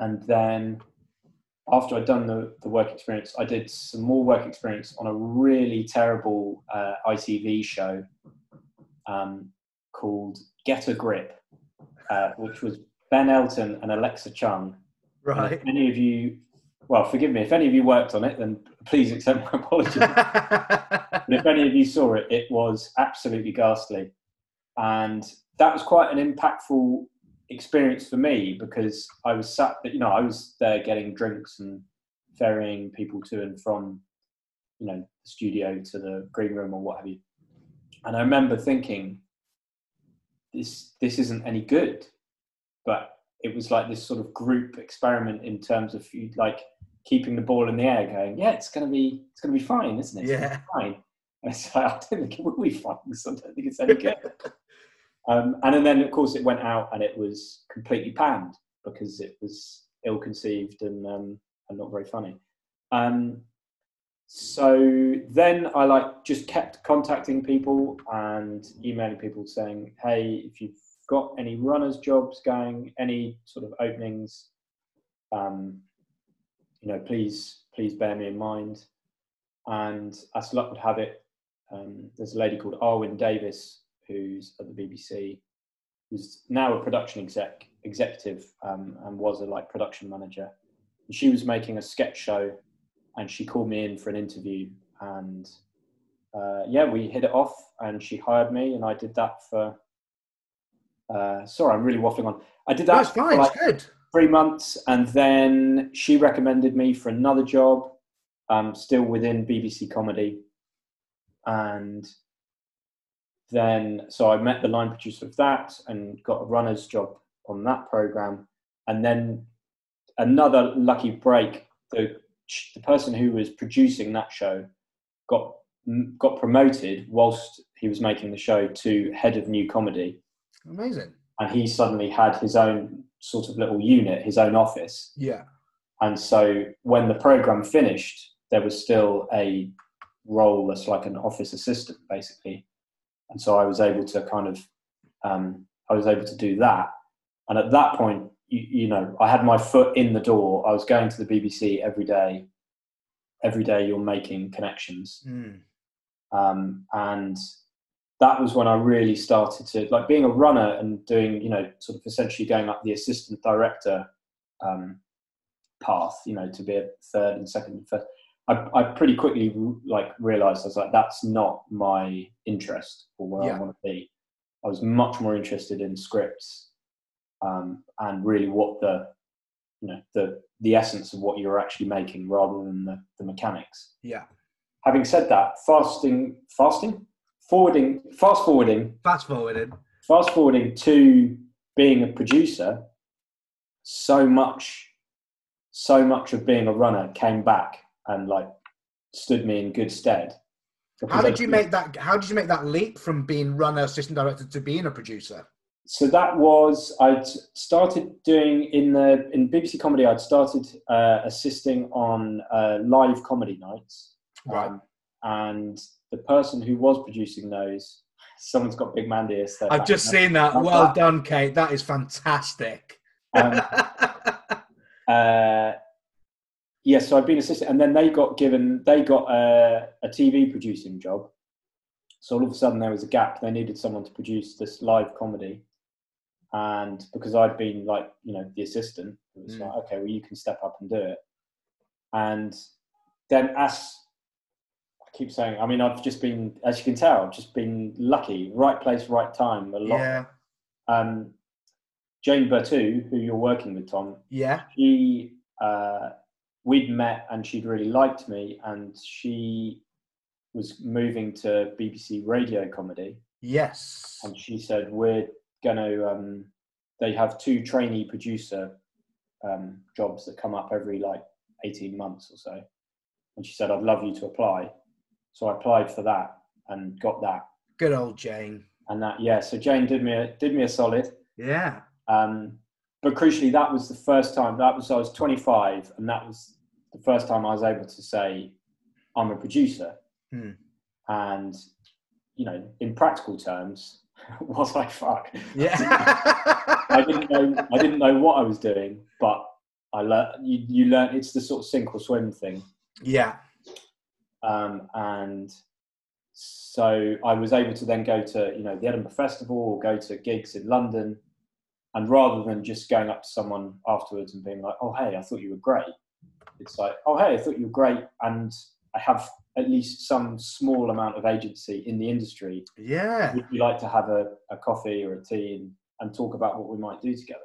and then after I'd done the, the work experience, I did some more work experience on a really terrible uh, ITV show um, called Get a Grip, uh, which was Ben Elton and Alexa Chung. Right. Any of you, well, forgive me, if any of you worked on it, then please accept my apologies. but if any of you saw it, it was absolutely ghastly. And that was quite an impactful experience for me because I was sat, that you know, I was there getting drinks and ferrying people to and from, you know, the studio to the green room or what have you. And I remember thinking, this this isn't any good, but it was like this sort of group experiment in terms of like keeping the ball in the air, going, yeah, it's gonna be it's gonna be fine, isn't it? It's Yeah. fine. And it's like, I don't think it will be fine. I don't think it's any good. Um, and then, of course, it went out and it was completely panned because it was ill-conceived and um, and not very funny. Um, so then I like just kept contacting people and emailing people saying, "Hey, if you've got any runners jobs going, any sort of openings, um, you know, please please bear me in mind." And as luck would have it, um, there's a lady called Arwen Davis who's at the BBC, who's now a production exec executive um, and was a like production manager. And she was making a sketch show, and she called me in for an interview, and uh, yeah, we hit it off, and she hired me, and I did that for. Uh, sorry, I'm really waffling on. I did that That's for fine. like It's good. three months, and then she recommended me for another job, um, still within BBC comedy, and then so I met the line producer of that and got a runner's job on that program, and then another lucky break. The the person who was producing that show got got promoted whilst he was making the show to head of new comedy Amazing. and he suddenly had his own sort of little unit, his own office. Yeah. And so when the program finished, there was still a role as like an office assistant, basically. And so I was able to kind of, um, I was able to do that. And at that point, you, you know, I had my foot in the door. I was going to the BBC every day. Every day, you're making connections Mm. um, and that was when I really started to like being a runner and doing you know sort of essentially going up the assistant director um, path you know to be a third and second and third I, I pretty quickly like realized I was like that's not my interest or where Yeah. I want to be. I was much more interested in scripts um, and really what the you know the the essence of what you're actually making rather than the, the mechanics. Yeah. having said that, fasting, fasting, forwarding, fast forwarding, Fast forwarding. Fast forwarding to being a producer, so much, so much of being a runner came back and like stood me in good stead. How Because I did you make that? How did you make that leap from being runner, assistant director to being a producer? So that was I'd started doing in the in BBC comedy. I'd started uh, assisting on uh, live comedy nights. Right. Um, and the person who was producing those, someone's got Big Mandy as their I've just seen that. Well that. done, Kate. That is fantastic. Um, uh, yeah, so I've been assistant, and then they got given, they got a, a TV producing job. So all of a sudden there was a gap. They needed someone to produce this live comedy, and because I'd been like, you know, the assistant, it was Mm. like, okay, well, you can step up and do it. And then as I keep saying, I mean, I've just been, as you can tell, I've just been lucky, right place, right time, a lot. yeah. Um, Jane Berthoud, who you're working with, Tom, Yeah. she uh, we'd met and she'd really liked me and she was moving to bbc radio comedy Yes. and she said we're going to um, they have two trainee producer um, jobs that come up every like 18 months or so and she said i'd love you to apply so i applied for that and got that Good old Jane. and that yeah so jane did me a did me a solid Yeah. um, but crucially, that was the first time. That was I was 25, and that was the first time I was able to say I'm a producer. Hmm. And you know, in practical terms, was I fuck? Yeah. I didn't know. I didn't know what I was doing, but I learned. you, you learn it's the sort of sink or swim thing. Yeah. Um, and so I was able to then go to you know the Edinburgh Festival or go to gigs in London, and rather than just going up to someone afterwards and being like, "Oh hey, I thought you were great," it's like, "Oh hey, I thought you were great," and I have at least some small amount of agency in the industry. Yeah. Would you like to have a, a coffee or a tea and, and talk about what we might do together?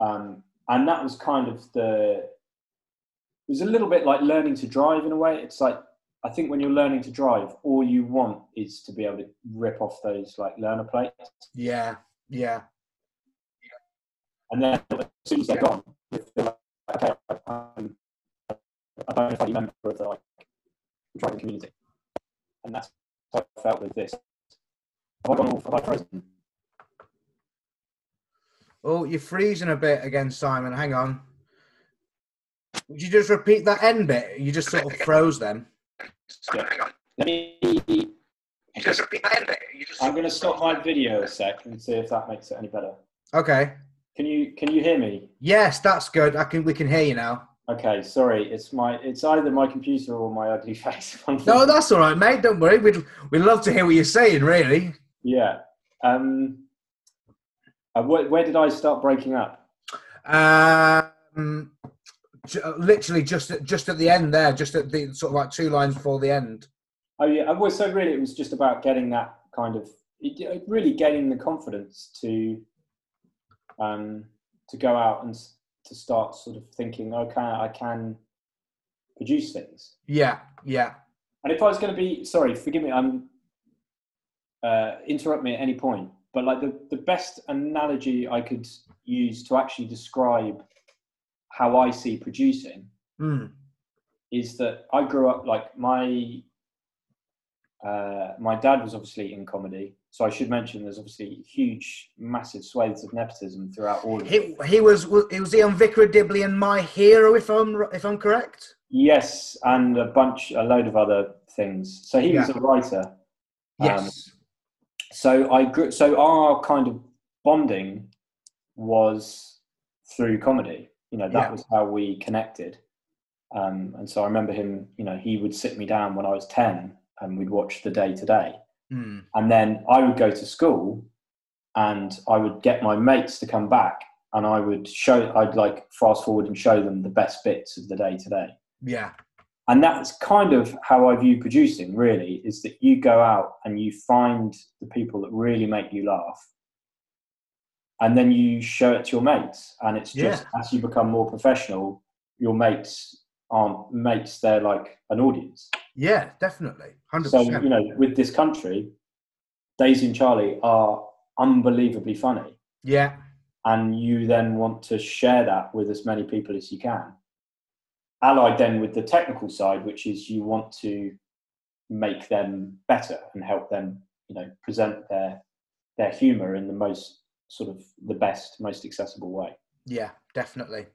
Um, and that was kind of the it was a little bit like learning to drive in a way it's like i think when you're learning to drive all you want is to be able to rip off those like learner plates Yeah. Yeah. And then as soon as they're gone you feel like okay i'm a bona fide member of the like driving community and that's how i felt with this have i gone all have I frozen Oh, you're freezing a bit again, Simon. Hang on. Would you just repeat that end bit? You just sort of froze then. Yeah. let me Just repeat that end bit. I'm going to stop my video a sec and see if that makes it any better Okay. Can you can you hear me Yes, that's good. I can. We can hear you now. Okay, sorry. It's my it's either my computer or my ugly face. No, that's all right, mate. Don't worry. We'd we'd love to hear what you're saying. Really. yeah. Um, uh, where, where did I start breaking up? Um, j- literally just at, just at the end there, just at the sort of like two lines before the end. Oh yeah. Well, so really, it was just about getting that kind of it really getting the confidence to um to go out and to start sort of thinking, okay, I can produce things. Yeah, yeah. And if I was going to be sorry, forgive me, I'm uh, interrupt me at any point. But like the, the best analogy I could use to actually describe how I see producing Mm. is that I grew up like my uh, my dad was obviously in comedy, so I should mention there's obviously huge, massive swathes of nepotism throughout all of it. He he was he was he on Vicar Dibley and My Hero, if I'm if I'm correct. Yes, and a bunch, a load of other things. So he was a writer. Um, Yes. so I grew. So our kind of bonding was through comedy. You know, that Yeah. was how we connected. Um, and so I remember him. You know, he would sit me down when I was ten, and we'd watch the Day Today. Mm. And then I would go to school, and I would get my mates to come back, and I would show. I'd like fast forward and show them the best bits of the Day Today Yeah. and that's kind of how I view producing. Really, is that you go out and you find the people that really make you laugh, and then you show it to your mates. And it's just as you become more professional, your mates aren't mates; they're like an audience. Yeah, definitely. Hundred So you know, with this country, Daisy and Charlie are unbelievably funny, Yeah. and you then want to share that with as many people as you can. Allied then with the technical side, which is you want to make them better and help them, you know, present their their humour in the most sort of the best, most accessible way. Yeah, definitely.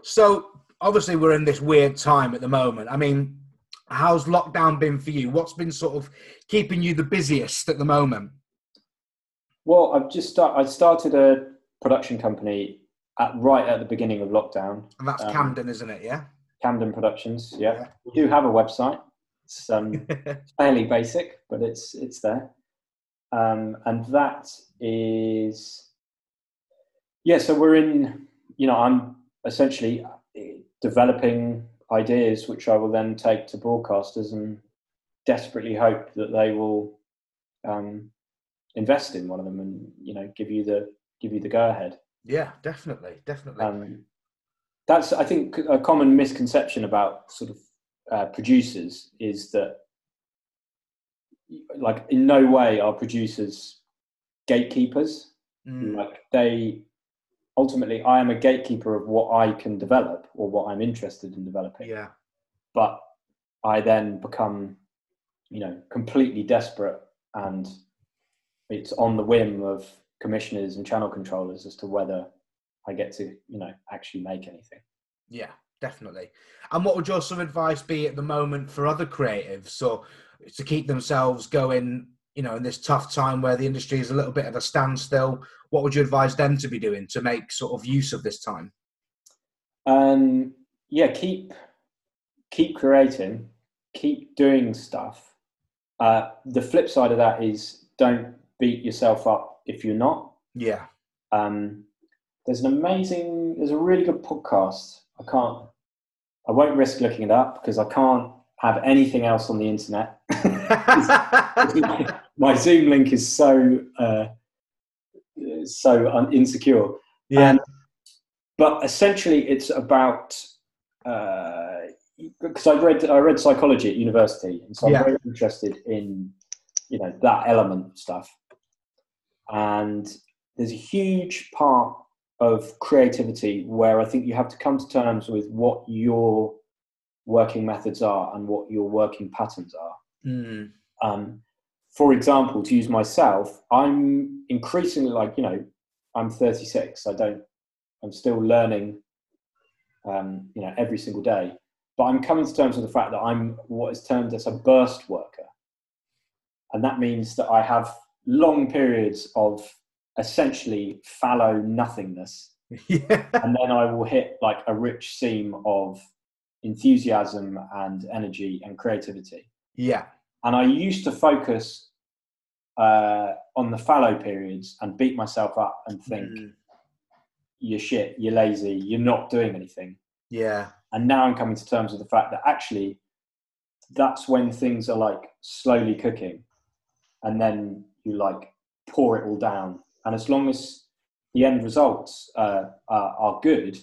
So obviously we're in this weird time at the moment. I mean, how's lockdown been for you? What's been sort of keeping you the busiest at the moment? Well, I've just start, I started a production company at right at the beginning of lockdown, And that's Um, Camden, isn't it? Yeah. Camden Productions. Yeah, Yeah. we do have a website. It's um, fairly basic, but it's it's there, um, and that is yeah. So we're in. You know, I'm essentially eh, developing ideas, which I will then take to broadcasters and desperately hope that they will um, invest in one of them and you know give you the give you the go ahead. yeah, definitely, definitely. Um, that's I think a common misconception about sort of uh, producers is that like in no way are producers gatekeepers. Mm, Like they ultimately, I am a gatekeeper of what I can develop or what I'm interested in developing. yeah, But I then become, you know, completely desperate and it's on the whim of commissioners and channel controllers as to whether I get to, you know, actually make anything. yeah, definitely. And what would your of advice be at the moment for other creatives? So to keep themselves going, you know, in this tough time where the industry is a little bit of a standstill, what would you advise them to be doing to make sort of use of this time? Um, yeah, keep keep creating, keep doing stuff. Uh, the flip side of that is don't beat yourself up if you're not. Yeah. Um, there's an amazing, there's a really good podcast. I can't, I won't risk looking it up because I can't have anything else on the internet. My Zoom link is so uh, so un- insecure. yeah. Um, but essentially, it's about because I read I read psychology at university, and so I'm Yeah. very interested in you know that element of stuff. And there's a huge part of creativity where I think you have to come to terms with what your working methods are and what your working patterns are. Mm. Um, for example, to use myself, I'm increasingly like, you know, I'm 36. I don't, I'm still learning, um, you know, every single day. But I'm coming to terms with the fact that I'm what is termed as a burst worker. And that means that I have long periods of essentially fallow nothingness. yeah. And then I will hit like a rich seam of enthusiasm and energy and creativity Yeah. and I used to focus uh, on the fallow periods and beat myself up and think Mm. you're shit, you're lazy, you're not doing anything. Yeah. And now I'm coming to terms with the fact that actually that's when things are like slowly cooking, and then you like pour it all down. And as long as the end results uh, are, are good,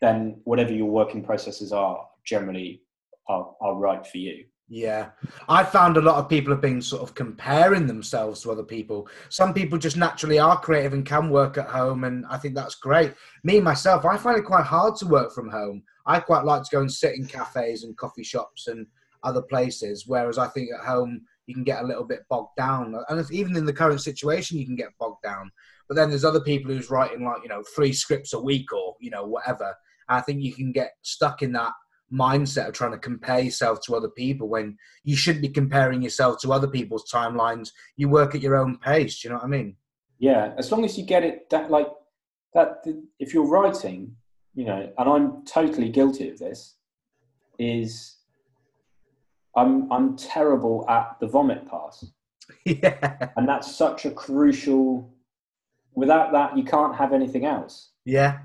then whatever your working processes are generally are, are right for you. Yeah, I found a lot of people have been sort of comparing themselves to other people. Some people just naturally are creative and can work at home, and I think that's great. Me myself, I find it quite hard to work from home. I quite like to go and sit in cafes and coffee shops and other places, whereas I think at home you can get a little bit bogged down, and even in the current situation, you can get bogged down. But then there's other people who's writing like you know three scripts a week or you know whatever. I think you can get stuck in that mindset of trying to compare yourself to other people when you shouldn't be comparing yourself to other people's timelines. You work at your own pace. Do you know what I mean? Yeah, as long as you get it that like that. If you're writing, you know, and I'm totally guilty of this, is I'm I'm terrible at the vomit pass, yeah. and that's such a crucial. Without that, you can't have anything else. Yeah.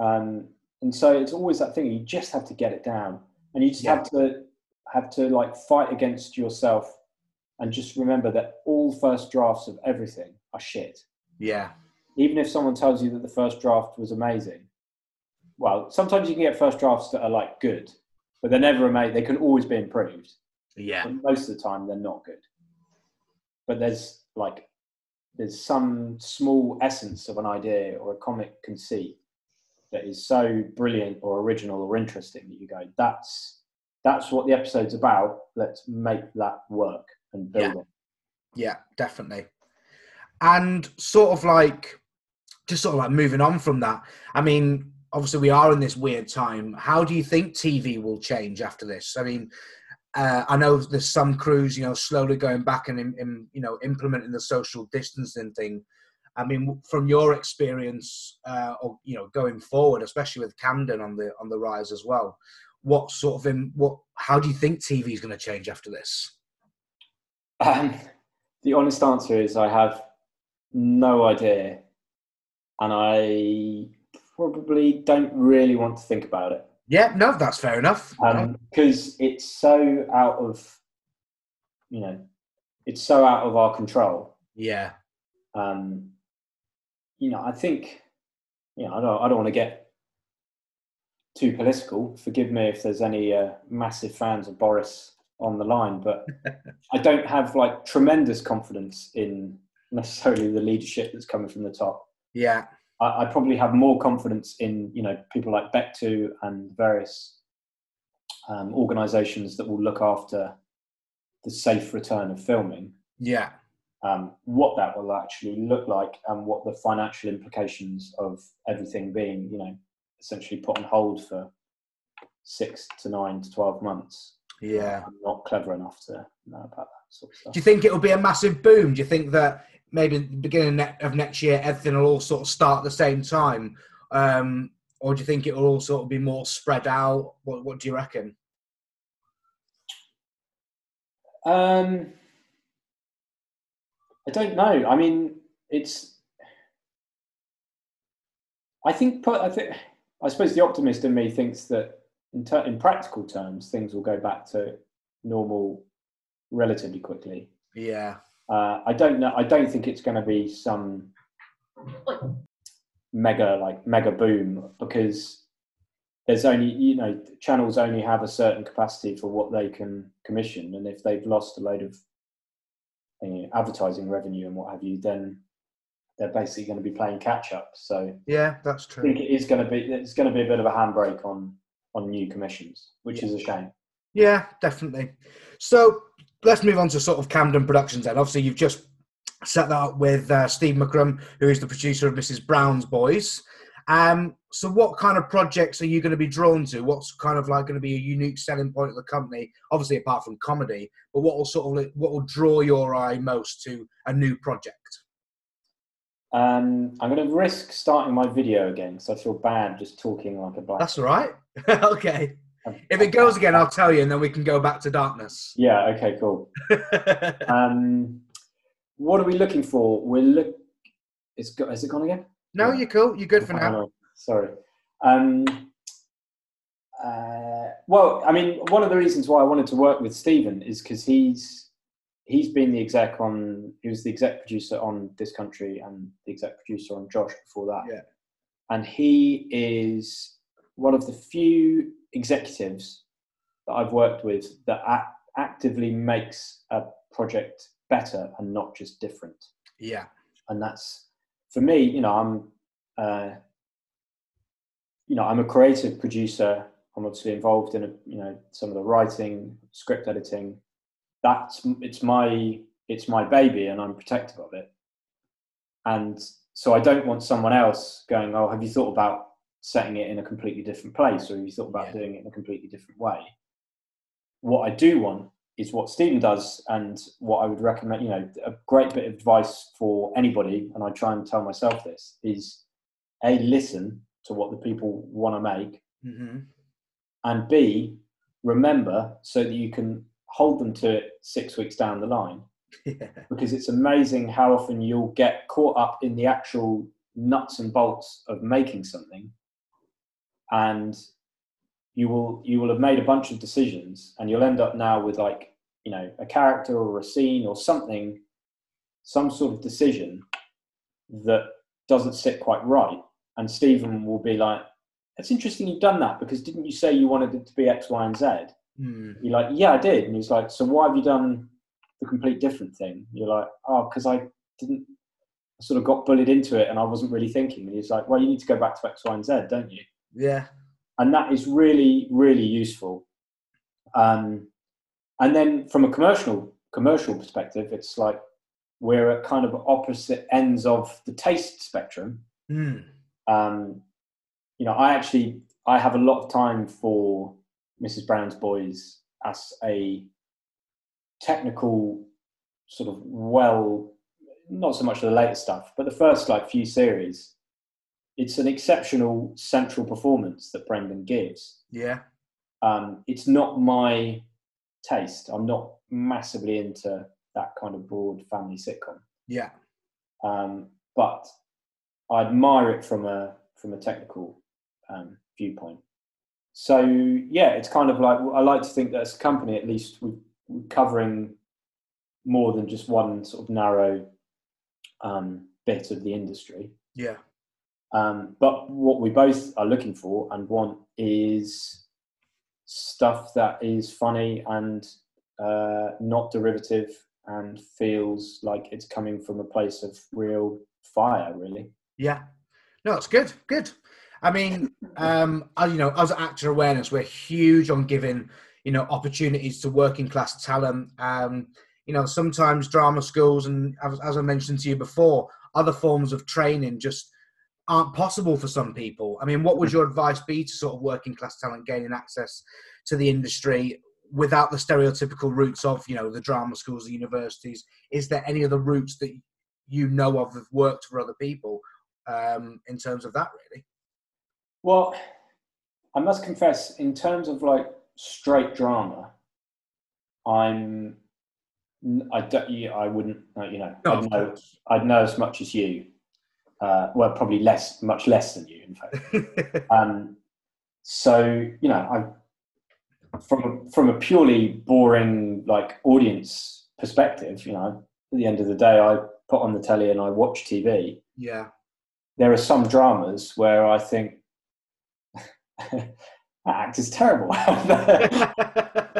Um, and so it's always that thing. You just have to get it down, and you just Yeah. have to have to like fight against yourself, and just remember that all first drafts of everything are shit. Yeah. even if someone tells you that the first draft was amazing, well, sometimes you can get first drafts that are like good, but they're never amazing. They can always be improved. Yeah. But most of the time, they're not good. But there's like, there's some small essence of an idea or a comic conceit that is so brilliant or original or interesting that you go, that's that's what the episode's about. Let's make that work and build it. Yeah, definitely. And sort of like, just sort of like moving on from that. I mean, obviously we are in this weird time. How do you think TV will change after this? I mean, uh, I know there's some crews, you know, slowly going back and, in, in, you know, implementing the social distancing thing. I mean, from your experience, uh, or you know, going forward, especially with Camden on the on the rise as well, what sort of in what? How do you think TV is going to change after this? Um, the honest answer is I have no idea, and I probably don't really want to think about it Yeah, no, that's fair enough. because it's so out of, you know, it's so out of our control. yeah, Um, you know, I think, you know, I don't, I don't want to get too political. Forgive me if there's any uh, massive fans of Boris on the line, but I don't have like tremendous confidence in necessarily the leadership that's coming from the top. yeah, I, I probably have more confidence in you know people like Bectu and various um, organisations that will look after the safe return of filming. yeah, Um, what that will actually look like and what the financial implications of everything being you know essentially put on hold for six to nine to twelve months. yeah. I'm not clever enough to know about that sort of stuff. Do you think it'll be a massive boom? Do you think that maybe the beginning of next year everything will all sort of start at the same time? Um, or do you think it will all sort of be more spread out? What What do you reckon? Um, I don't know. I mean, it's. I think. I think. I suppose the optimist in me thinks that, in, ter- in practical terms, things will go back to normal relatively quickly. Yeah. Uh, I don't know. I don't think it's going to be some mega like mega boom because there's only you know channels only have a certain capacity for what they can commission, and if they've lost a load of you know, advertising revenue and what have you, then they're basically going to be playing catch up. So yeah, that's true. I think it is going to be it's going to be a bit of a handbrake on on new commissions, which is a shame. Yeah, definitely. So let's move on to sort of Camden Productions then. Obviously, you've just set that up with uh, Steve McCrum, who is the producer of Mrs. Brown's Boys. Um, so, what kind of projects are you going to be drawn to? What's kind of like going to be a unique selling point of the company? Obviously, apart from comedy, but what will sort of what will draw your eye most to a new project? Um, I'm going to risk starting my video again because I feel bad just talking like a black. That's all right. okay. If it goes again, I'll tell you, and then we can go back to darkness. Yeah. Okay. Cool. um, what are we looking for? We're look. It's go- has it gone again? No, you're cool. You're good for now. Sorry. Um, uh, well, I mean, one of the reasons why I wanted to work with Stephen is because he's he's been the exec on he was the exec producer on this country and the exec producer on Josh before that. Yeah. And he is one of the few executives that I've worked with that actively makes a project better and not just different Yeah. and that's for me you know i'm uh, you know i'm a creative producer. I'm obviously involved in you know some of the writing script editing. That's it's my it's my baby and i'm protective of it. And so i don't want someone else going oh have you thought about setting it in a completely different place or have you thought about Yeah. doing it in a completely different way? What i do want is what Stephen does and what I would recommend, you know, a great bit of advice for anybody, and I try and tell myself this, is A, listen to what the people want to make, hmm and B, remember so that you can hold them to it six weeks down the line. Yeah. Because it's amazing how often you'll get caught up in the actual nuts and bolts of making something and you will you will have made a bunch of decisions and you'll end up now with like you know a character or a scene or something some sort of decision that doesn't sit quite right. And stephen will be like it's interesting you've done that because didn't you say you wanted it to be x y and z? Mm. you're like yeah i did. And he's like so why have you done the complete different thing? You're like oh because i didn't I sort of got bullied into it and i wasn't really thinking. And he's like well you need to go back to x y and z don't you? Yeah. And that is really really useful. Um, and then from a commercial commercial perspective it's like we're at kind of opposite ends of the taste spectrum. Mm. um, you know i actually i have a lot of time for mrs brown's boys as a technical sort of well not so much the later stuff but the first like few series it's an exceptional central performance that brendan gives Yeah. um, it's not my taste. I'm not massively into that kind of broad family sitcom, Yeah. um, but I admire it from a from a technical um, viewpoint. So yeah, it's kind of like I like to think that as a company, at least we- we're covering more than just one sort of narrow um, bit of the industry. Yeah. Um, but what we both are looking for and want is stuff that is funny and uh, not derivative and feels like it's coming from a place of real fire, really. Yeah. No, it's good. Good. I mean, um, you know, as actor awareness, we're huge on giving, you know, opportunities to working class talent. Um, you know, sometimes drama schools and as, as I mentioned to you before, other forms of training just aren't possible for some people. I mean, what would your advice be to sort of working class talent gaining access to the industry without the stereotypical routes of, you know, the drama schools, the universities? Is there any other routes that you know of that have worked for other people um, in terms of that, really? Well, I must confess, in terms of like straight drama, I'm. I don't. Yeah, I wouldn't. uh, You know, No, I'd know. I'd know as much as you. Uh, well, probably less, much less than you, in fact. Um, so you know, I from from a purely boring like audience perspective, you know, at the end of the day, I put on the telly and I watch TV. yeah. There are some dramas where I think that act is terrible. how,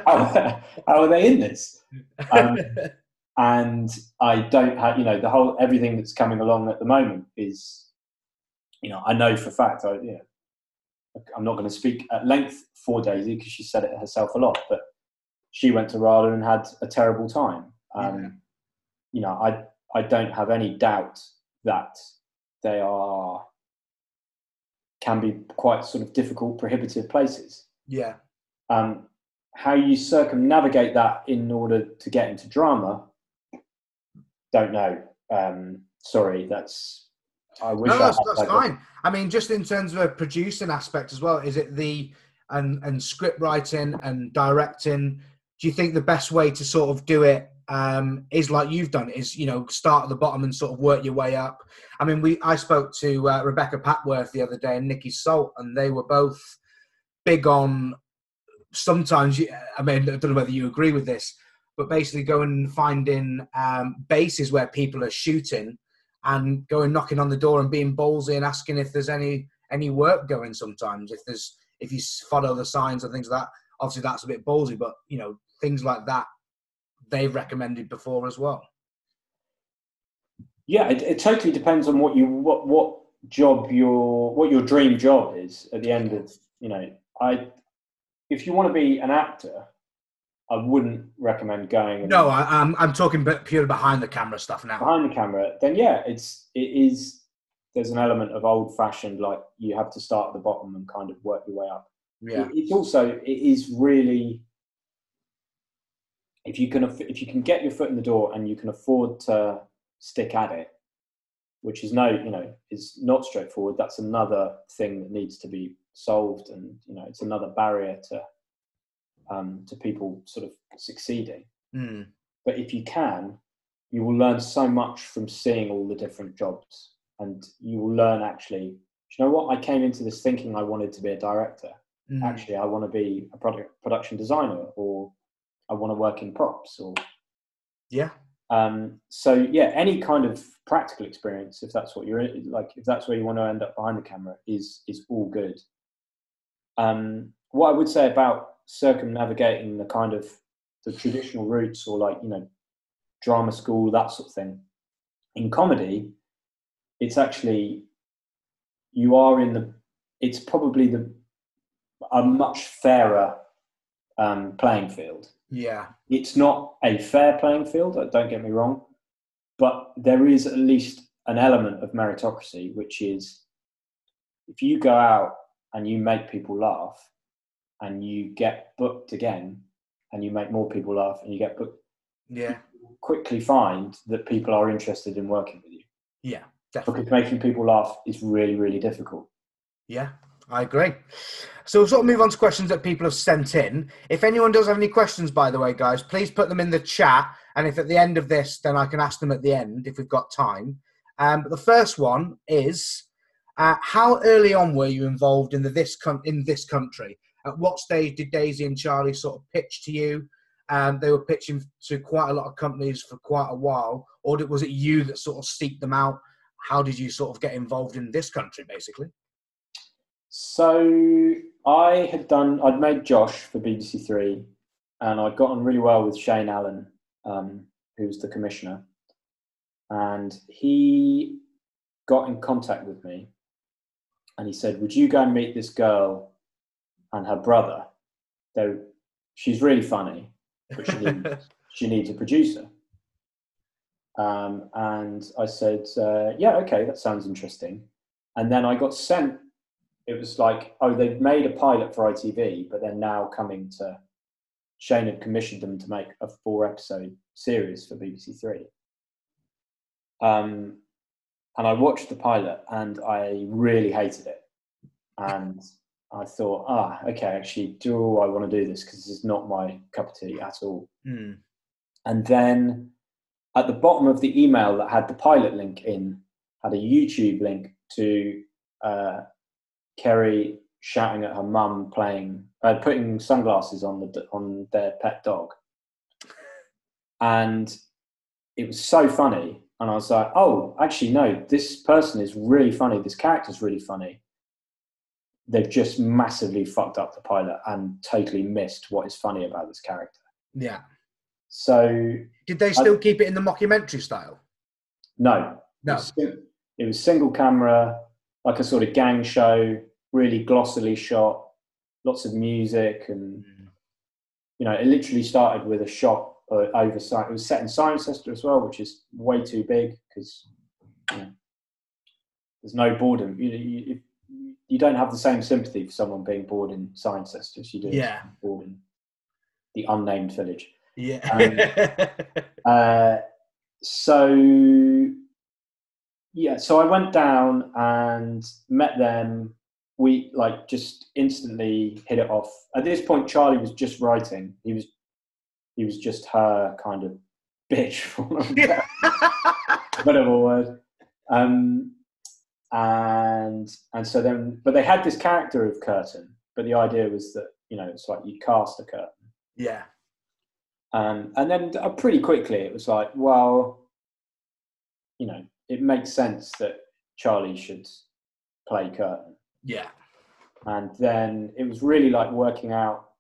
how are they in this? Um, and I don't have, you know, the whole everything that's coming along at the moment is, you know, I know for a fact. I, you know, I'm not going to speak at length for Daisy because she said it herself a lot, but she went to RADA and had a terrible time. Um, Yeah. You know, I I don't have any doubt that they are can be quite sort of difficult, prohibitive places yeah. um, how you circumnavigate that in order to get into drama don't know um, sorry that's i wish No, that's, that's fine. I mean, just in terms of a producing aspect as well, is it the and and script writing and directing? Do you think the best way to sort of do it um, is like you've done? Is you know start at the bottom and sort of work your way up? I mean, we I spoke to uh, Rebecca Patworth the other day and Nikki Salt, and they were both big on. Sometimes, I mean, I don't know whether you agree with this, but basically going and finding um, bases where people are shooting and going knocking on the door and being ballsy and asking if there's any any work going sometimes if there's if you follow the signs and things like that. Obviously that's a bit ballsy but you know things like that they've recommended before as well. Yeah it, it totally depends on what you what what job your what your dream job is at the end of you know i if you want to be an actor i wouldn't recommend going no I, i'm i'm talking pure behind the camera stuff now behind the camera, then yeah, it's it is. There's an element of old fashioned, like you have to start at the bottom and kind of work your way up. yeah It- it's also it is really if you can if you can get your foot in the door and you can afford to stick at it, which is no you know is not straightforward. That's another thing that needs to be solved, and you know it's another barrier to um, to people sort of succeeding Mm. but if you can, you will learn so much from seeing all the different jobs, and you will learn actually. Do you know what? I came into this thinking I wanted to be a director. Mm. Actually, I want to be a product production designer, or I want to work in props, or yeah um, so yeah, any kind of practical experience, if that's what you're like, if that's where you want to end up behind the camera, is is all good. Um, what I would say about circumnavigating the kind of the traditional routes, or like you know, drama school, that sort of thing, in comedy, it's actually you are in the. It's probably the a much fairer um, playing field yeah it's not a fair playing field, uh, don't get me wrong, but there is at least an element of meritocracy, which is if you go out and you make people laugh and you get booked again and you make more people laugh and you get booked, yeah quickly find that people are interested in working with you yeah definitely because making people laugh is really, really difficult. Yeah, I agree. So we'll sort of move on to questions that people have sent in. If anyone does have any questions, by the way, guys, please put them in the chat. And if at the end of this, then I can ask them at the end if we've got time. Um, but the first one is, uh, how early on were you involved in the this con- in this country? At what stage did Daisy and Charlie sort of pitch to you? Um, they were pitching to quite a lot of companies for quite a while, or was it you that sort of seeked them out? How did you sort of get involved in this country, basically? So I had done, I'd made Josh for BBC Three, and I'd got on really well with Shane Allen, um, who's the commissioner, and he got in contact with me, and he said, "Would you go and meet this girl and her brother? Though she's really funny, but she needs, she needs a producer." Um, and I said, uh, "Yeah, okay, that sounds interesting." And then I got sent it was like, oh, they've made a pilot for ITV, but they're now coming to. Shane had commissioned them to make a four episode series for BBC Three. Um, and I watched the pilot and I really hated it. and I thought, ah, okay, actually, do I want to do this? Because this is not my cup of tea at all. Mm. And then at the bottom of the email that had the pilot link in, had a YouTube link to uh, Kerry shouting at her mum playing, uh, putting sunglasses on the on their pet dog, and it was so funny. And I was like, oh, actually, no, this person is really funny. This character's really funny. They've just massively fucked up the pilot and totally missed what is funny about this character. Yeah. So Did they still keep it in the mockumentary style? no, No. It was, it was single camera, like a sort of gang show, really glossily shot, lots of music, and you know, it literally started with a shot uh, over. It was set in Cirencester as well, which is way too big because you know, there's no boredom. You, know, you, you don't have the same sympathy for someone being bored in Cirencester as you do Yeah. bored in the unnamed village. Yeah. Uh, so yeah, so I went down and met them. We like just instantly hit it off. At this point, Charlie was just writing. He was he was just her kind of bitch, for want of a better- whatever word. Um, and and so then, but they had this character of Kurtan But the idea was that you know it's like you cast a Kurtan. yeah. Um, and then uh, pretty quickly it was like, well, you know, it makes sense that Charlie should play Kurtan Yeah. And then it was really like working out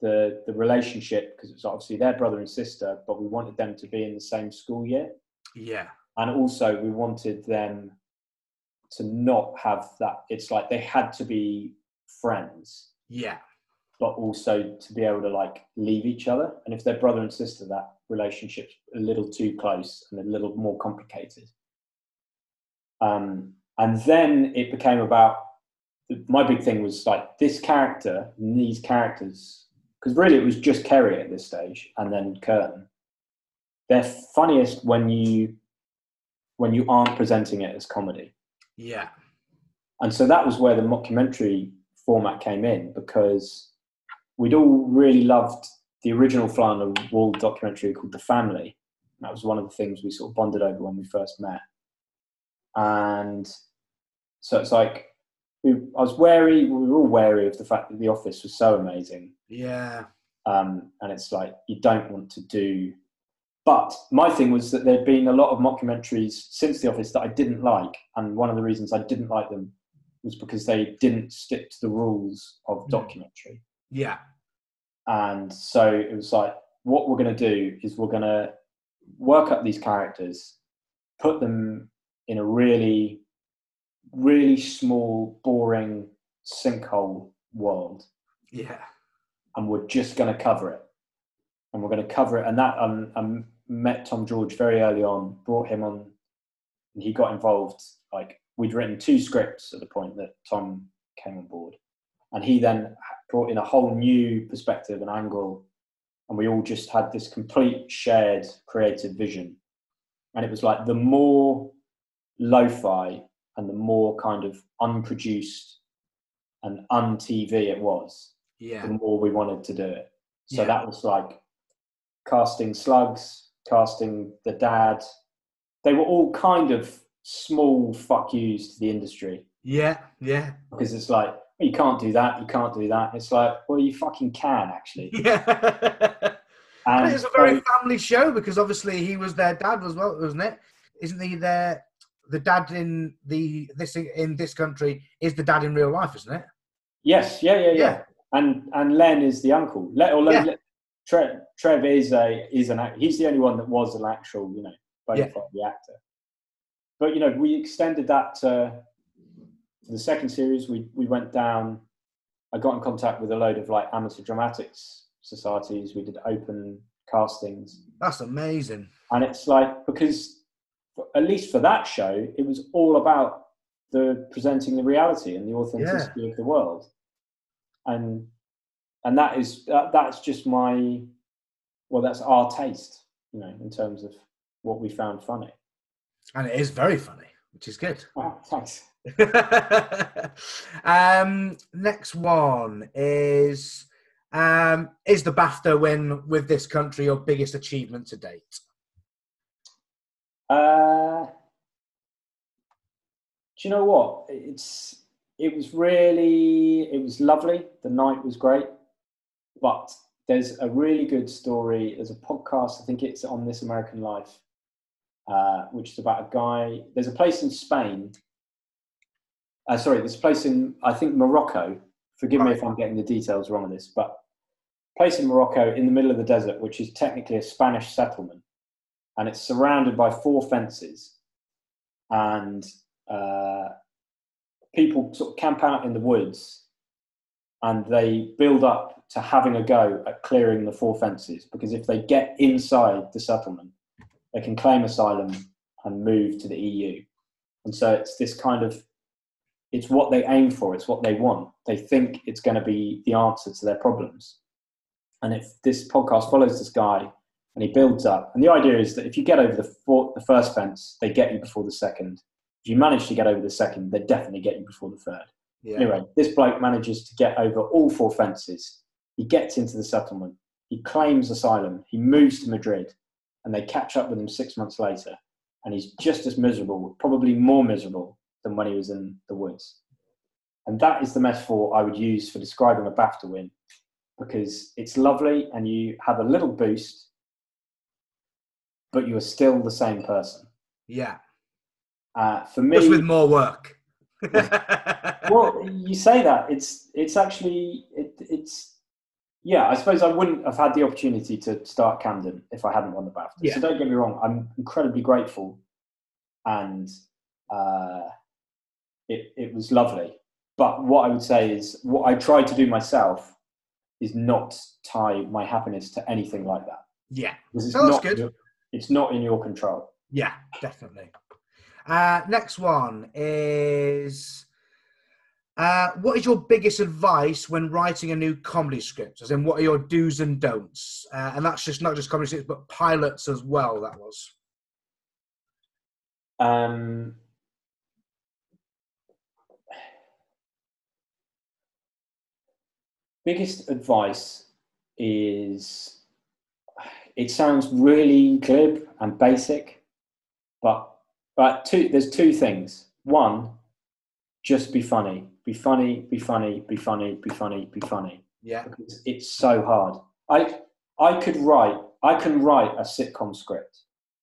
the the relationship because it was obviously their brother and sister, but we wanted them to be in the same school year, Yeah. and also we wanted them to not have that. It's like they had to be friends, Yeah. but also to be able to like leave each other. And if they're brother and sister, that relationship's a little too close and a little more complicated. Um, and then it became about my big thing was like this character, and these characters, because really it was just Kerry at this stage, and then Kurtan. They're funniest when you when you aren't presenting it as comedy. Yeah. And so that was where the mockumentary format came in because we'd all really loved the original Fly on the Wall documentary called The Family. That was one of the things we sort of bonded over when we first met. And so it's like, we, I was wary, we were all wary of the fact that The Office was so amazing. Yeah. Um, and it's like, you don't want to do. But my thing was that there'd been a lot of mockumentaries since The Office that I didn't like. And one of the reasons I didn't like them was because they didn't stick to the rules of Mm. documentary. Yeah. And so it was like, what we're going to do is we're going to work up these characters, put them in a really, really small, boring sinkhole world, Yeah. and we're just going to cover it. And we're going to cover it. And that, um, I met Tom George very early on, brought him on, and he got involved. Like, we'd written two scripts at the point that Tom came on board. And he then brought in a whole new perspective and angle. And we all just had this complete shared creative vision. And it was like the more lo fi and the more kind of unproduced and un TV it was, Yeah. the more we wanted to do it. So Yeah. that was like casting slugs, casting the dad. They were all kind of small fuck yous to the industry Yeah. Yeah. because it's like, well, you can't do that, you can't do that. It's like, well, you fucking can actually. Yeah. And it's a very so- family show because obviously he was their dad as well, wasn't it? Isn't he their the dad in the this in this country is the dad in real life, isn't it? yes, yeah, yeah, yeah, Yeah. And and Len is the uncle. Le, or Yeah. Trev, Trev is a is an he's the only one that was an actual you know bona Yeah. fide the actor. But you know we extended that to the second series. We we went down. I got in contact with a load of like amateur dramatics societies. We did open castings, That's amazing. and it's like because at least for that show, it was all about the presenting the reality and the authenticity of the world, and and that is that, that's just my well, that's our taste, you know, in terms of what we found funny. And it is very funny, which is good. Wow, thanks. um, next one is um, is the BAFTA win with this country your biggest achievement to date? Uh, do you know what? It's it was really it was lovely. The night was great, but there's a really good story. There's a podcast. I think it's on This American Life, uh, which is about a guy. There's a place in Spain. Uh, sorry, there's a place in I think Morocco. Forgive me if I'm getting the details wrong on this, but place in Morocco in the middle of the desert, which is technically a Spanish settlement, and it's surrounded by four fences, and uh, people sort of camp out in the woods and they build up to having a go at clearing the four fences because if they get inside the settlement, they can claim asylum and move to the EU. And so it's this kind of it's what they aim for, it's what they want. They think it's going to be the answer to their problems. And if this podcast follows this guy and he builds up, and the idea is that if you get over the, four, the first fence, they get you before the second. If you manage to get over the second, they definitely get you before the third. Yeah. Anyway, this bloke manages to get over all four fences. He gets into the settlement. He claims asylum. He moves to Madrid, and they catch up with him six months later. And he's just as miserable, probably more miserable than when he was in the woods. And that is the metaphor I would use for describing a BAFTA win because it's lovely and you have a little boost, but you're still the same person. Yeah. Uh, for me, just with more work. well, you say that it's it's actually it, it's yeah. I suppose I wouldn't have had the opportunity to start Camden if I hadn't won the BAFTA. Yeah. So don't get me wrong. I'm incredibly grateful, and uh, it it was lovely. But what I would say is what I tried to do myself is not tie my happiness to anything like that. Yeah, it's oh, not, good. It's not in your control. Yeah, definitely. Uh, next one is uh, what is your biggest advice when writing a new comedy script? As in, what are your do's and don'ts? Uh, and that's just not just comedy scripts, but pilots as well. That was. Um, biggest advice is it sounds really glib and basic, but but two, there's two things. One, just be funny. Be funny, be funny, be funny, be funny, be funny. Yeah. Because it's so hard. I I could write I can write a sitcom script.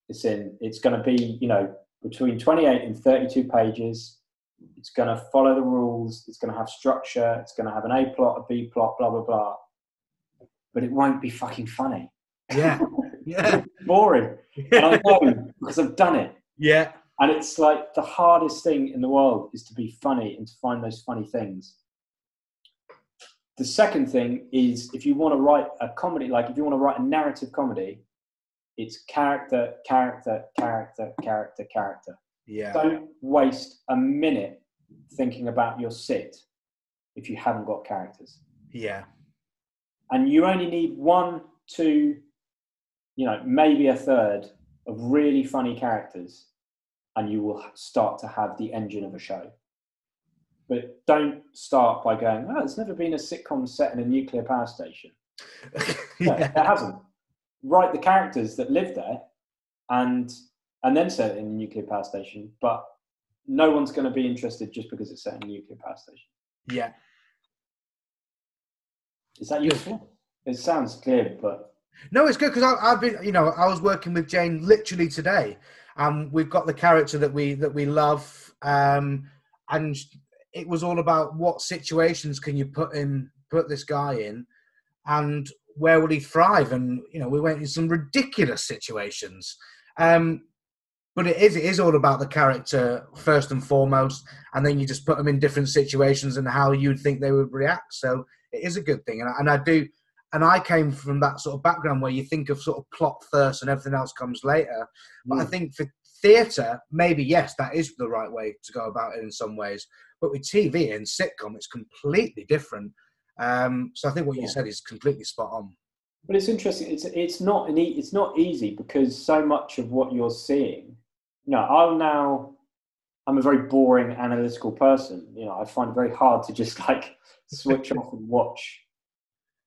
It's in it's gonna be, you know, between 28 and 32 pages. It's gonna follow the rules, it's gonna have structure, it's gonna have an A plot, a B plot, blah blah blah. But it won't be fucking funny. Yeah. Yeah. boring. And I know because I've done it. Yeah. And it's like the hardest thing in the world is to be funny and to find those funny things. The second thing is if you want to write a comedy, like if you want to write a narrative comedy, it's character, character, character, character, character. Yeah. Don't waste a minute thinking about your sit if you haven't got characters. Yeah. And you only need one, two, you know, maybe a third of really funny characters and you will start to have the engine of a show. But don't start by going, oh, there's never been a sitcom set in a nuclear power station. yeah. no, there hasn't. Write the characters that live there and and then set it in a nuclear power station. But no one's going to be interested just because it's set in a nuclear power station. Yeah. Is that useful? It sounds clear, but no, it's good because I've been, you know, I was working with Jane literally today, and we've got the character that we that we love, um, and it was all about what situations can you put in put this guy in, and where will he thrive? And you know, we went in some ridiculous situations. Um, but it is it is all about the character first and foremost, and then you just put them in different situations and how you'd think they would react. So it is a good thing, and I, and I do. And I came from that sort of background where you think of sort of plot first and everything else comes later. But mm. I think for theatre, maybe yes, that is the right way to go about it in some ways. But with TV and sitcom, it's completely different. Um, so I think what you said is completely spot on. But it's interesting. It's it's not an e- it's not easy because so much of what you're seeing. You know, I'll now I'm a very boring analytical person. You know, I find it very hard to just like switch off and watch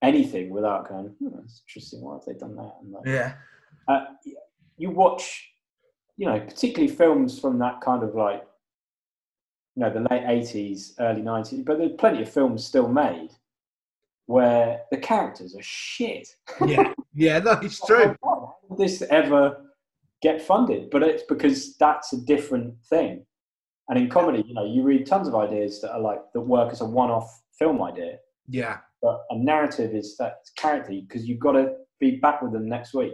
anything without going, hmm, that's interesting. Why have they done that? And like, Yeah. uh, you watch, you know, particularly films from that kind of like, you know, the late 80s, early 90s, but there's plenty of films still made where the characters are shit. Yeah. Yeah. No, it's true. How did this ever get funded? But it's because that's a different thing. And in comedy, you know, you read tons of ideas that are like that work as a one-off film idea, Yeah. But a narrative is that character because you've got to be back with them next week.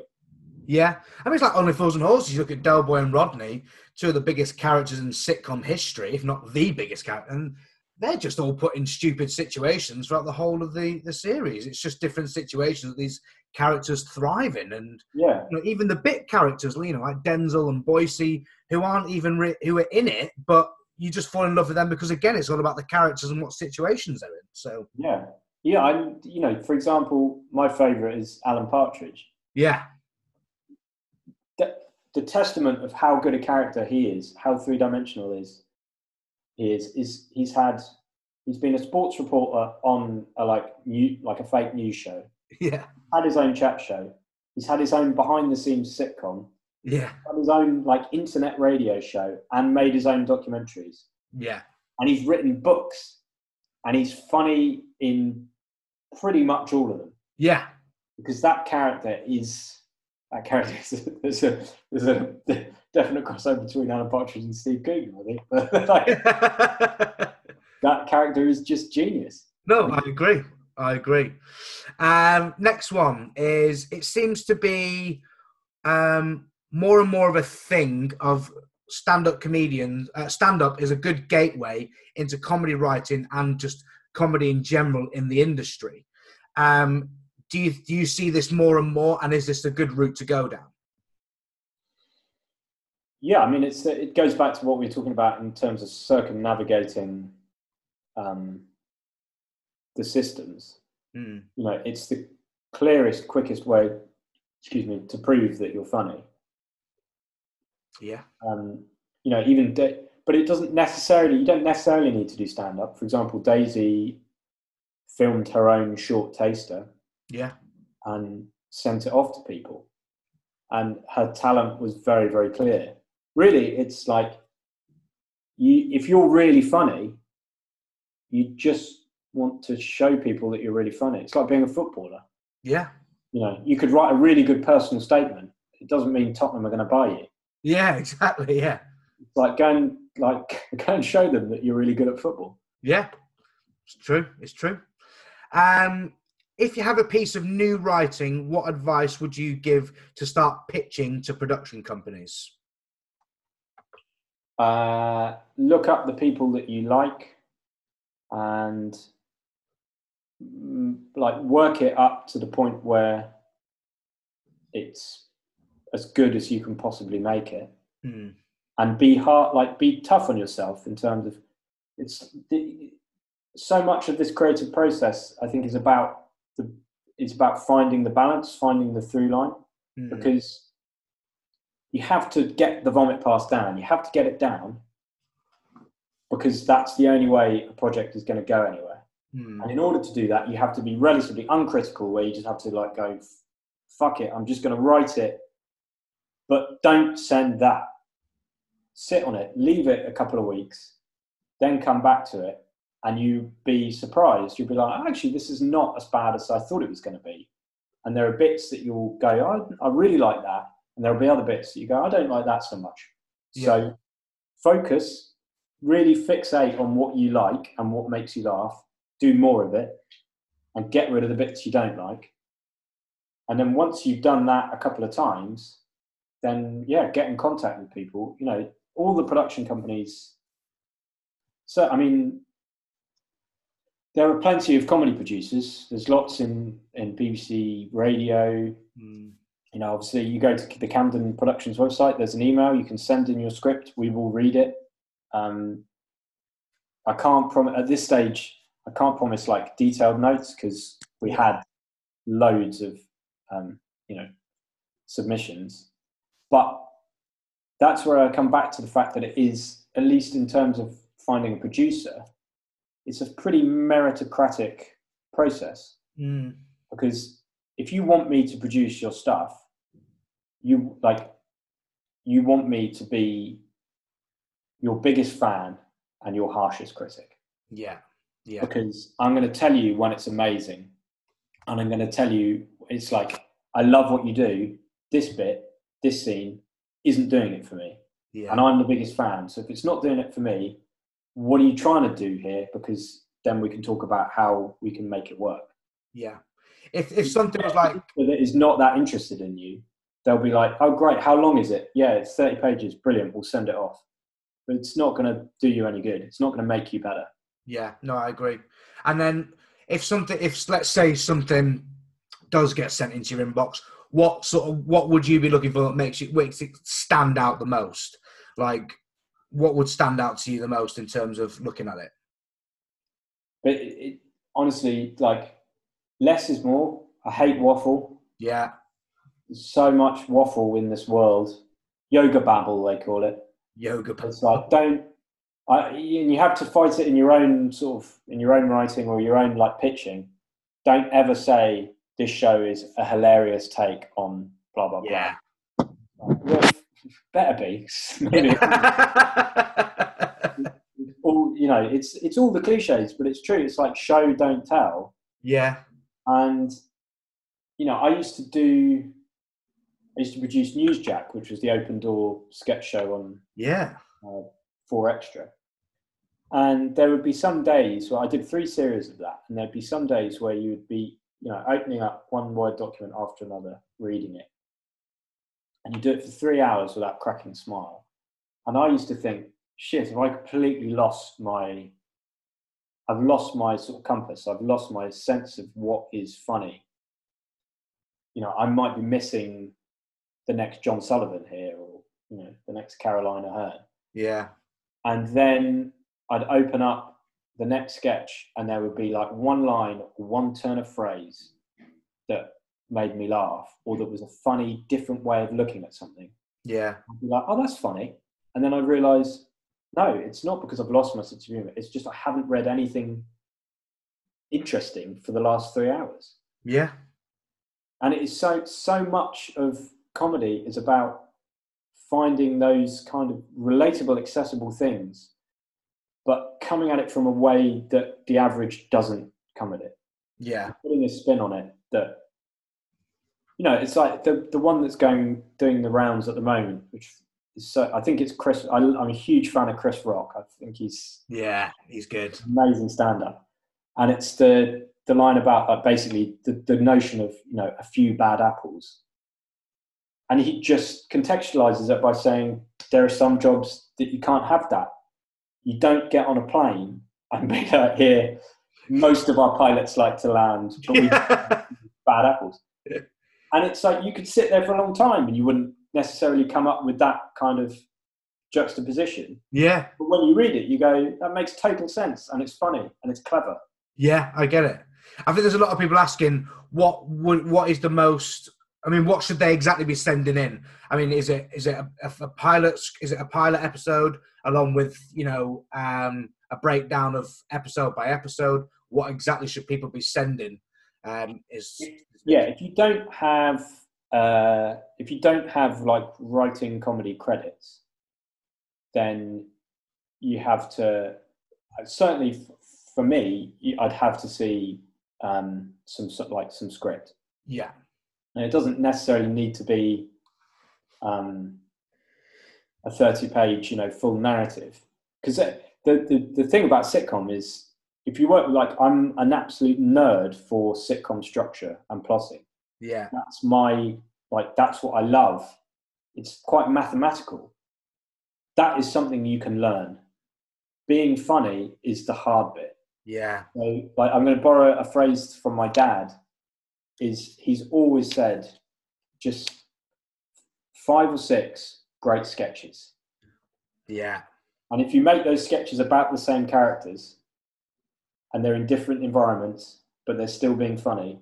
Yeah. I mean, it's like Only Fools and Horses. You look at Del Boy and Rodney, two of the biggest characters in sitcom history, if not the biggest character. And they're just all put in stupid situations throughout the whole of the, the series. It's just different situations that these characters thrive in. And Yeah, you know, even the bit characters, you know, like Denzil and Boycie, who aren't even re- who are in it, but you just fall in love with them because again, it's all about the characters and what situations they're in. So yeah, yeah. I, you know, for example, my favourite is Alan Partridge. yeah, the, the testament of how good a character he is, how three dimensional is, he is is he's had he's been a sports reporter on a like new like a fake news show, yeah, had his own chat show, he's had his own behind the scenes sitcom, yeah, had his own like internet radio show, and made his own documentaries, yeah, and he's written books, and he's funny in pretty much all of them yeah, because that character is that character is there's a there's a definite crossover between Alan Partridge and Steve Coogan, I think. But like, that character is just genius. no, I agree. I agree. Um, next one is it seems to be um, more and more of a thing of stand-up comedians. Uh, stand-up is a good gateway into comedy writing and just comedy in general in the industry. Um, do you do you see this more and more, and is this a good route to go down? Yeah, I mean, it's it goes back to what we were talking about in terms of circumnavigating um, the systems. Mm. You know, it's the clearest, quickest way, excuse me, to prove that you're funny. Yeah. um, you know, even, da- but it doesn't necessarily, you don't necessarily need to do stand up. For example, Daisy filmed her own short taster Yeah. and sent it off to people. And her talent was very, very clear. Really, it's like, you, if you're really funny, you just want to show people that you're really funny. It's like being a footballer. Yeah. You know, you could write a really good personal statement. It doesn't mean Tottenham are going to buy you. Yeah. Exactly. Yeah. It's like go and like go and show them that you're really good at football. Yeah, it's true. It's true. Um, if you have a piece of new writing, what advice would you give to start pitching to production companies? Uh, look up the people that you like, and mm, like work it up to the point where it's as good as you can possibly make it, Hmm. And be hard, like be tough on yourself in terms of it's the, so much of this creative process. I think is about the it's about finding the balance, finding the through line. Hmm. because you have to get the vomit pass down. You have to get it down because that's the only way a project is going to go anywhere. Hmm. And in order to do that, you have to be relatively uncritical, where you just have to like go, "Fuck it, I'm just going to write it," but don't send that. Sit on it, leave it a couple of weeks, then come back to it, and you be surprised. You'll be like, "Actually, this is not as bad as I thought it was going to be." And there are bits that you'll go, "I, I really like that," and there'll be other bits that you go, "I don't like that so much." So focus, really fixate on what you like and what makes you laugh. Do more of it, and get rid of the bits you don't like. And then once you've done that a couple of times, then yeah, get in contact with people. You know, all the production companies. So I mean, there are plenty of comedy producers. There's lots in in BBC radio, Hmm. you know, obviously you go to the Camden Productions website, there's an email, you can send in your script, we will read it. Um, I can't promise, at this stage, I can't promise like detailed notes because we had loads of, um, you know, submissions. But that's where I come back to the fact that it is, at least in terms of finding a producer, it's a pretty meritocratic process. Mm. Because if you want me to produce your stuff, you like you want me to be your biggest fan and your harshest critic. Yeah. Yeah. Because I'm going to tell you when it's amazing, and I'm going to tell you it's like I love what you do. This bit, this scene, isn't doing it for me, Yeah. and I'm the biggest fan. So if it's not doing it for me, what are you trying to do here? Because then we can talk about how we can make it work. Yeah. If if something was like that is not that interested in you, they'll be like, "Oh, great! How long is it? Yeah, it's thirty pages. Brilliant. We'll send it off." But it's not going to do you any good. It's not going to make you better. Yeah, no, I agree. And then if something, if let's say something does get sent into your inbox, what sort of what would you be looking for that makes it makes it stand out the most? Like, what would stand out to you the most in terms of looking at it? But it, it, honestly, like less is more. I hate waffle. Yeah, There's so much waffle in this world. Yoga babble, they call it. yoga. It's like don't. I, and you have to fight it in your own sort of in your own writing or your own like pitching. Don't ever say this show is a hilarious take on blah blah blah. Yeah. Well, better be. All you know, it's it's all the cliches, but it's true. It's like show don't tell. yeah. And you know, I used to do. I used to produce Newsjack, which was the open door sketch show on Yeah. uh, Four Extra. And there would be some days where I did three series of that, and there'd be some days where you would be, you know, opening up one word document after another, reading it, and you do it for three hours without cracking a smile. And I used to think, shit, have I completely lost my, I've lost my sort of compass. I've lost my sense of what is funny. You know, I might be missing the next John Sullivan here, or you know, the next Caroline Aherne Yeah. and then I'd open up the next sketch, and there would be like one line, one turn of phrase that made me laugh, or that was a funny, different way of looking at something. Yeah. I'd be like, "Oh, that's funny," and then I realise, no, it's not because I've lost my sense of humour. It's just I haven't read anything interesting for the last three hours, Yeah. and it is so so much of comedy is about finding those kind of relatable, accessible things, but coming at it from a way that the average doesn't come at it. Yeah. Putting a spin on it that, you know, it's like the the one that's going doing the rounds at the moment, which is so. I think it's Chris. I, I'm a huge fan of Chris Rock. I think he's Yeah. He's good. amazing stand-up, and it's the the line about uh, basically the, the notion of you know a few bad apples and he just contextualizes it by saying there are some jobs that you can't have that you don't get on a plane and be like here most of our pilots like to land but we bad apples Yeah. and it's like you could sit there for a long time and you wouldn't necessarily come up with that kind of juxtaposition yeah. but when you read it you go that makes total sense and it's funny and it's clever Yeah, I get it. I think there's a lot of people asking what would what is the most. I mean, what should they exactly be sending in? I mean, is it is it a, a pilot? Is it a pilot episode along with you know um, a breakdown of episode by episode? What exactly should people be sending? Um, is yeah if you don't have uh, if you don't have like writing comedy credits then you have to certainly f- for me i'd have to see um, some like some script yeah, and it doesn't necessarily need to be um, a 30 page you know full narrative. Because the, the, the thing about sitcom is if you work like i'm an absolute nerd for sitcom structure and plotting. Yeah, that's my like that's what i love. It's quite mathematical. That is something you can learn. Being funny is the hard bit. Yeah, so like i'm going to borrow a phrase from my dad is he's always said just five or six great sketches yeah, and if you make those sketches about the same characters and they're in different environments but they're still being funny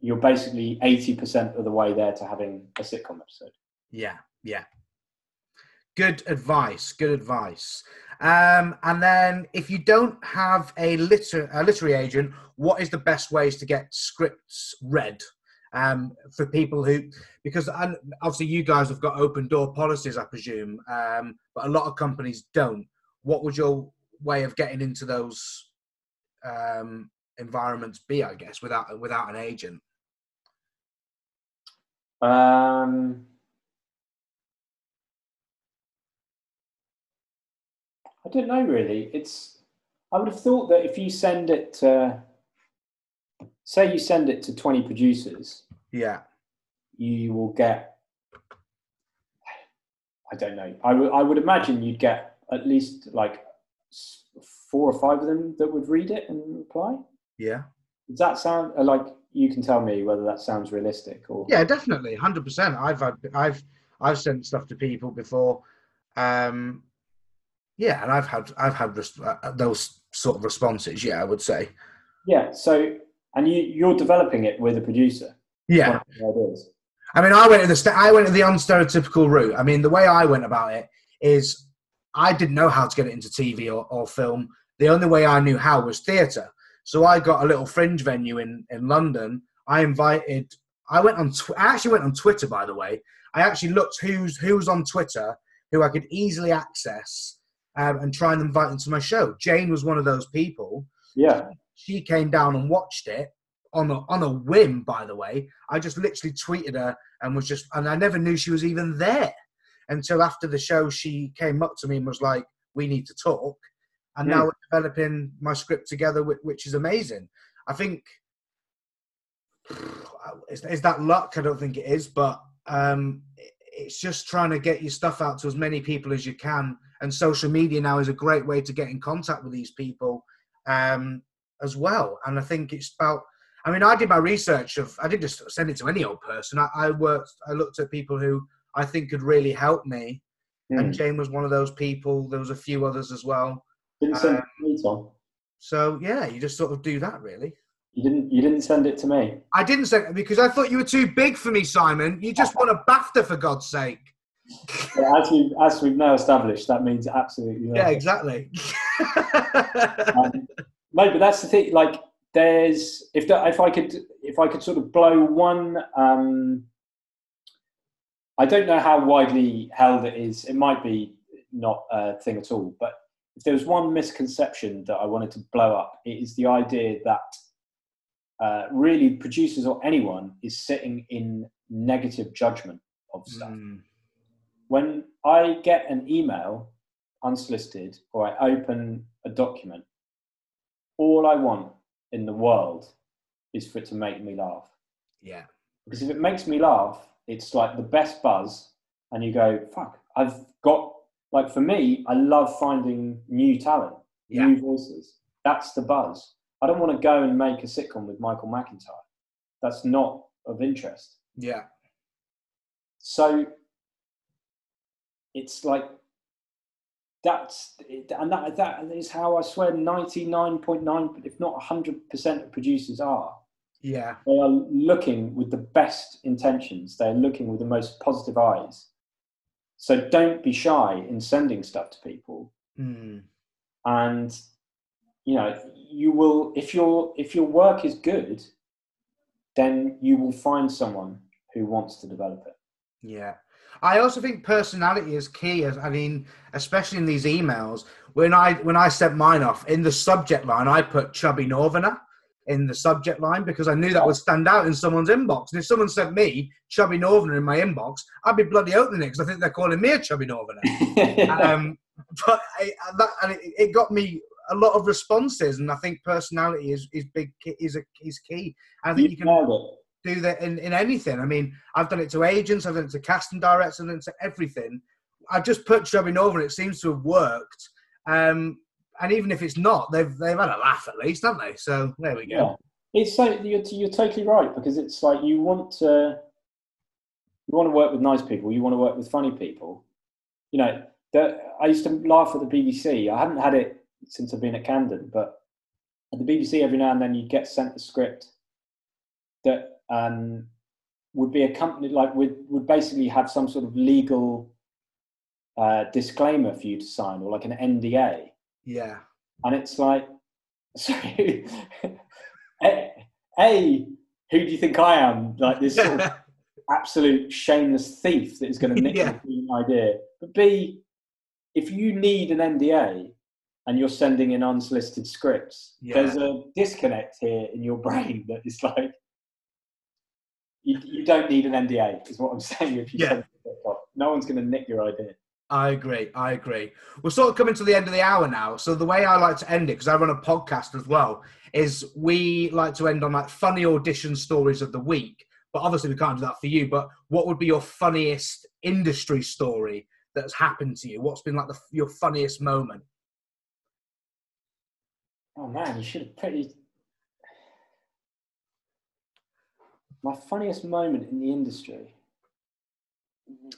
you're basically 80% of the way there to having a sitcom episode yeah, yeah. Good advice. Good advice. Um, and then, if you don't have a, liter- a literary agent, what is the best ways to get scripts read um, for people who? Because obviously, you guys have got open door policies, I presume, um, but a lot of companies don't. What would your way of getting into those um, environments be? I guess without without an agent. Um, I don't know really. It's I would have thought that if you send it to, say you send it to 20 producers, yeah, you will get I don't know. I would I would imagine you'd get at least like four or five of them that would read it and reply. Yeah. Does that sound uh, like you can tell me whether that sounds realistic or? Yeah, definitely, hundred percent. I've had, I've I've sent stuff to people before. Um, yeah, and I've had I've had res- uh, those sort of responses. Yeah, I would say. Yeah. So, and you you're developing it with a producer. Yeah. I mean, I went to the st- I went to the unstereotypical route. I mean, the way I went about it is I didn't know how to get it into TV or, or film. The only way I knew how was theatre. So I got a little fringe venue in, in London. I invited. I went on. Tw- I actually went on Twitter, by the way. I actually looked who's who's on Twitter who I could easily access um, and try and invite them to my show. Jane was one of those people. Yeah. She came down and watched it on a on a whim. By the way, I just literally tweeted her and was just, and I never knew she was even there until after the show. She came up to me and was like, "We need to talk." and now hmm. we're developing my script together, which is amazing. I think is, is that luck? I don't think it is, but um, it's just trying to get your stuff out to as many people as you can. And social media now is a great way to get in contact with these people um, as well. And I think it's about. I mean, I did my research of. I didn't just send it to any old person. I, I worked. I looked at people who I think could really help me. Mm. And Jane was one of those people. There was a few others as well. Didn't send um, it to me, Tom. So yeah, you just sort of do that, really. You didn't. You didn't send it to me. I didn't send it because I thought you were too big for me, Simon. You just want a BAFTA for God's sake. Yeah, as we as we've now established, that means absolutely. Yeah, exactly. um, no, but that's the thing. Like, there's if that if I could if I could sort of blow one. Um, I don't know how widely held it is. It might be not a thing at all, but if there was one misconception that I wanted to blow up, it is the idea that uh, really producers or anyone is sitting in negative judgment of stuff. Mm. When I get an email unsolicited or I open a document, all I want in the world is for it to make me laugh. Yeah. Because if it makes me laugh, it's like the best buzz, and you go, fuck, I've got like for me, I love finding new talent, yeah. new voices. That's the buzz. I don't want to go and make a sitcom with Michael McIntyre. That's not of interest. Yeah. So it's like that's and that that is how I swear ninety nine point nine, if not hundred percent of producers are. Yeah. They are looking with the best intentions. They're looking with the most positive eyes so don't be shy in sending stuff to people. Mm. And you know, you will if your if your work is good, then you will find someone who wants to develop it. Yeah. I also think personality is key. I mean, especially in these emails. When I when I sent mine off in the subject line, I put chubby northerner in the subject line because I knew that would stand out in someone's inbox. And if someone sent me chubby northerner in my inbox, I'd be bloody opening it because I think they're calling me a chubby northerner. um, but I, that, and it, it, got me a lot of responses, and I think personality is is big is a is key. I think you, you can do that in, in anything. I mean, I've done it to agents, I've done it to casting directors, I've done it to everything. I've just put chubby northerner. It seems to have worked. Um, and even if it's not, they've they've had a laugh at least, haven't they? So there we go. Yeah. It's so you're, you're totally right because it's like you want to you want to work with nice people, you want to work with funny people. You know, the, I used to laugh at the BBC. I haven't had it since I've been at Camden, but at the BBC, every now and then you get sent a script that um, would be accompanied, like would would basically have some sort of legal uh, disclaimer for you to sign or like an NDA. Yeah. And it's like, so, a, a, who do you think I am? Like this sort of absolute shameless thief that is going to nick Yeah. your idea. But B, if you need an NDA and you're sending in unsolicited scripts, Yeah. there's a disconnect here in your brain that is like, you, you don't need an NDA, is what I'm saying. If you Yeah. send a off, no one's going to nick your idea. I agree. I agree. We're sort of coming to the end of the hour now. So the way I like to end it, because I run a podcast as well, is we like to end on like funny audition stories of the week. But obviously we can't do that for you. But what would be your funniest industry story that's happened to you? What's been like the, your funniest moment? Oh man, you should have pretty. My funniest moment in the industry.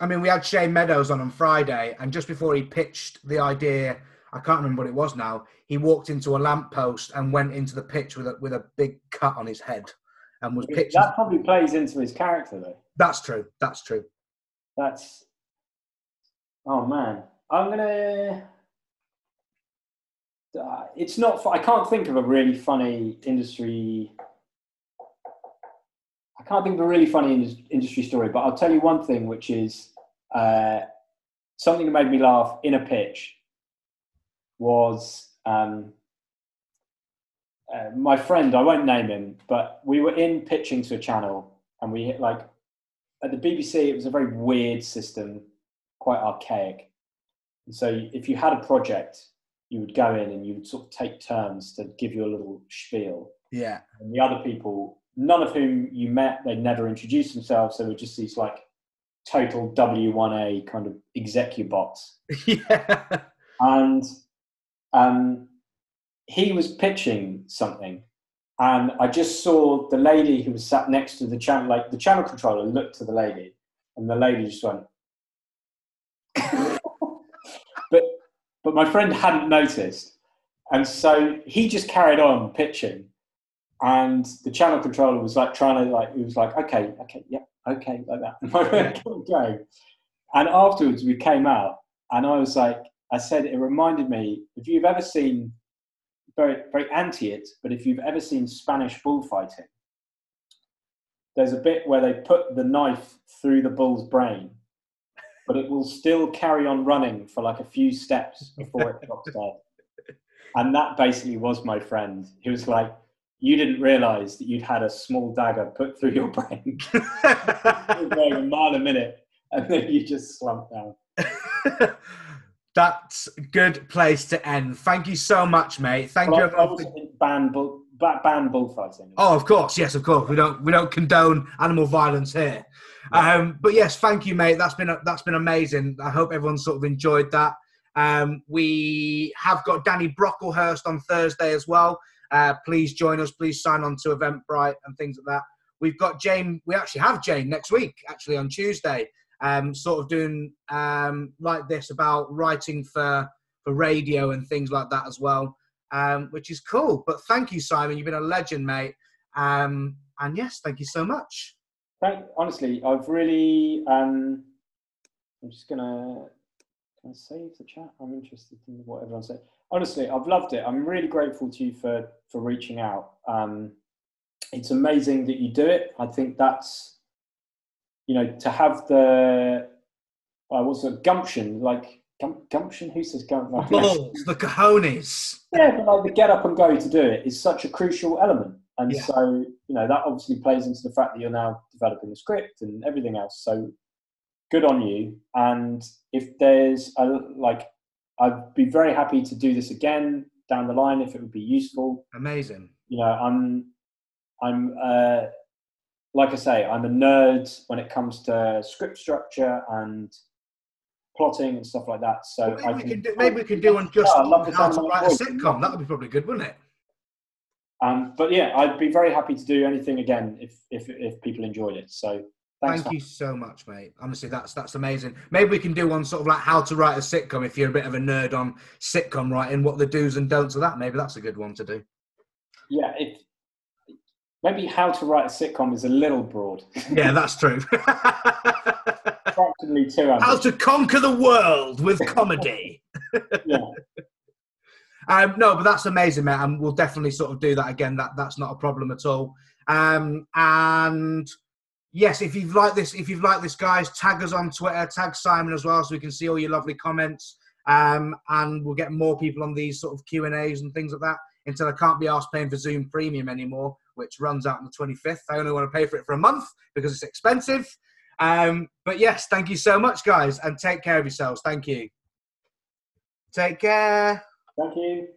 I mean, we had Shane Meadows on on Friday, and just before he pitched the idea, I can't remember what it was now. He walked into a lamppost and went into the pitch with a with a big cut on his head, and was pitching. That probably plays into his character, though. That's true. That's true. That's. Oh man, I'm gonna. Uh, it's not. I can't think of a really funny industry. I can't think of a really funny indus- industry story, but I'll tell you one thing, which is uh, something that made me laugh in a pitch. Was um, uh, my friend? I won't name him, but we were in pitching to a channel, and we hit like at the BBC, it was a very weird system, quite archaic. And so if you had a project, you would go in and you would sort of take turns to give you a little spiel. Yeah. And the other people, none of whom you met, they'd never introduced themselves. They were just these like total W1A kind of execubots. yeah. And um, he was pitching something. And I just saw the lady who was sat next to the channel, like the channel controller looked to the lady, and the lady just went. but but my friend hadn't noticed, and so he just carried on pitching, and the channel controller was like trying to like he was like okay okay yeah okay like that, and kept going, and afterwards we came out, and I was like I said it reminded me if you've ever seen very very anti it, but if you've ever seen Spanish bullfighting, there's a bit where they put the knife through the bull's brain, but it will still carry on running for like a few steps before it drops dead. And that basically was my friend. He was like, "You didn't realise that you'd had a small dagger put through your brain, going a mile a minute, and then you just slumped down." That's a good place to end. Thank you so much, mate. Thank But you. I, I also for- didn't ban bull, ban bullfighting. Oh, of course, yes, of course. We don't we don't condone animal violence here. Um, but yes, thank you, mate. That's been that's been amazing. I hope everyone sort of enjoyed that. Um, we have got Danny Brocklehurst on Thursday as well. Uh, please join us. Please sign on to Eventbrite and things like that. We've got Jane. We actually have Jane next week, actually on Tuesday. Um, sort of doing um, like this about writing for for radio and things like that as well, um, which is cool. But thank you, Simon. You've been a legend, mate. Um, and yes, thank you so much. Thank, honestly, I've really. Um, I'm just gonna. Can I save the chat? I'm interested in what everyone's saying. Honestly, I've loved it. I'm really grateful to you for for reaching out. Um, it's amazing that you do it. I think that's, you know, to have the, uh, was a gumption? Like gum, gumption? Who says gumption? Balls, the cojones. Yeah, but like the get up and go to do it is such a crucial element. And Yeah. so, you know, that obviously plays into the fact that you're now developing the script and everything else. So good on you. And if there's a, like, I'd be very happy to do this again down the line if it would be useful. Amazing. You know, I'm, I'm, uh, like I say, I'm a nerd when it comes to script structure and plotting and stuff like that. So Maybe I we can, do, maybe we can do one just Yeah, love how to write a sitcom. That would be probably good, wouldn't it? Um, but yeah, I'd be very happy to do anything again if if, if people enjoyed it. So thanks. Thank you so much, mate. Honestly, that's that's amazing. Maybe we can do one sort of like how to write a sitcom if you're a bit of a nerd on sitcom writing, what the do's and don'ts of that. Maybe that's a good one to do. Yeah, if maybe how to write a sitcom is a little broad. Yeah, that's true. fractionally too ambitious. How to conquer the world with comedy. yeah. Um, no, but that's amazing, mate, and we'll definitely sort of do that again. That that's not a problem at all. Um, and yes, if you've liked this, if you've liked this, guys, tag us on Twitter, tag Simon as well, so we can see all your lovely comments. Um, and we'll get more people on these sort of Q and A's and things like that until I can't be asked paying for Zoom Premium anymore, which runs out on the 25th. I only want to pay for it for a month because it's expensive. Um, but yes, thank you so much, guys, and take care of yourselves. Thank you. Take care. Thank you.